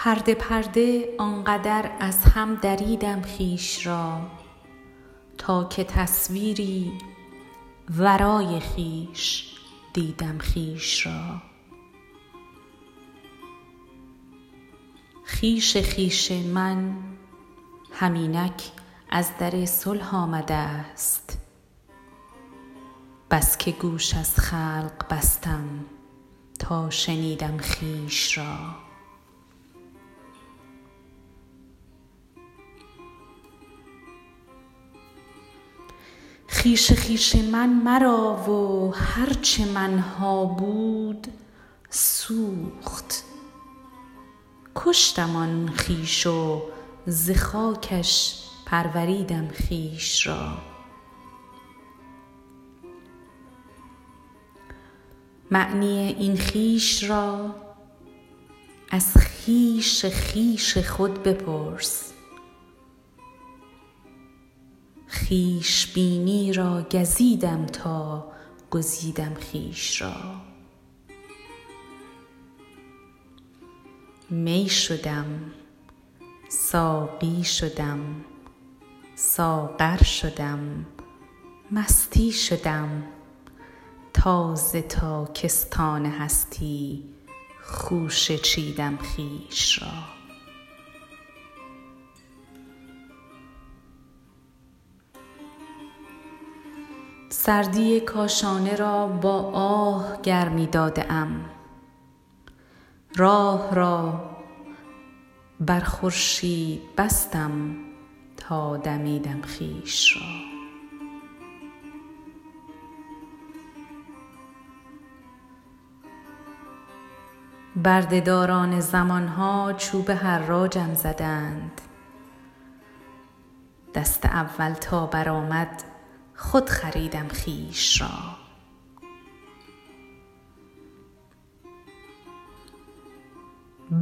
پرده پرده آنقدر از هم دریدم خویش را تا که تصویری ورای خویش دیدم خویش را. خویش خویش من هم اینک از در صلح آمده ست بس که گوش از خلق بستم تا شنیدم خویش را. خویش خویش من مرا و هر چه من ها بود سوخت. کشتم آن خویش و ز خاکش پروریدم خویش را. معنی این خویش را از خویش خویش خود بپرس. خویش بینی را گزیدم تا گزیدم خویش را. می شدم ساقی شدم ساغر شدم مستی شدم. تا ز تاکستان هستی خوشه چیدم خویش را. سردی کاشانه را با آه گرمی داده ام راه را بر خورشید بستم تا دمیدم خویش را. برده داران زمان ها چوب حراجم زدند. دست اول تا برآمد خود خریدم خویش را.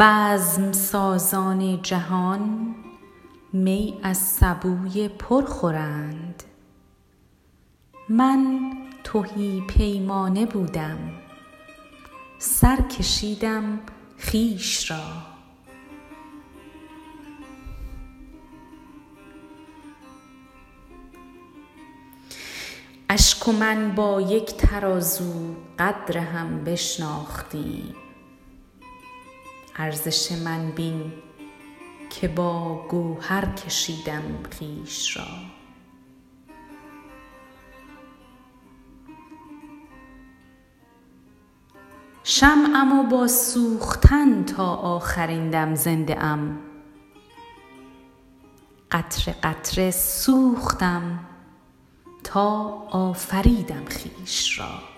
بزم سازان جهان می از سبوی پر خورند. من تهی پیمانه بودم سر کشیدم خویش را. اشک و من با یک ترازو قدر هم بشناختیم ارزش من بین که با گوهر کشیدم خویش را. شمعم و با سوختن تا آخرین دم زنده ام. قطره قطره سوختم تا آفریدم خویش را.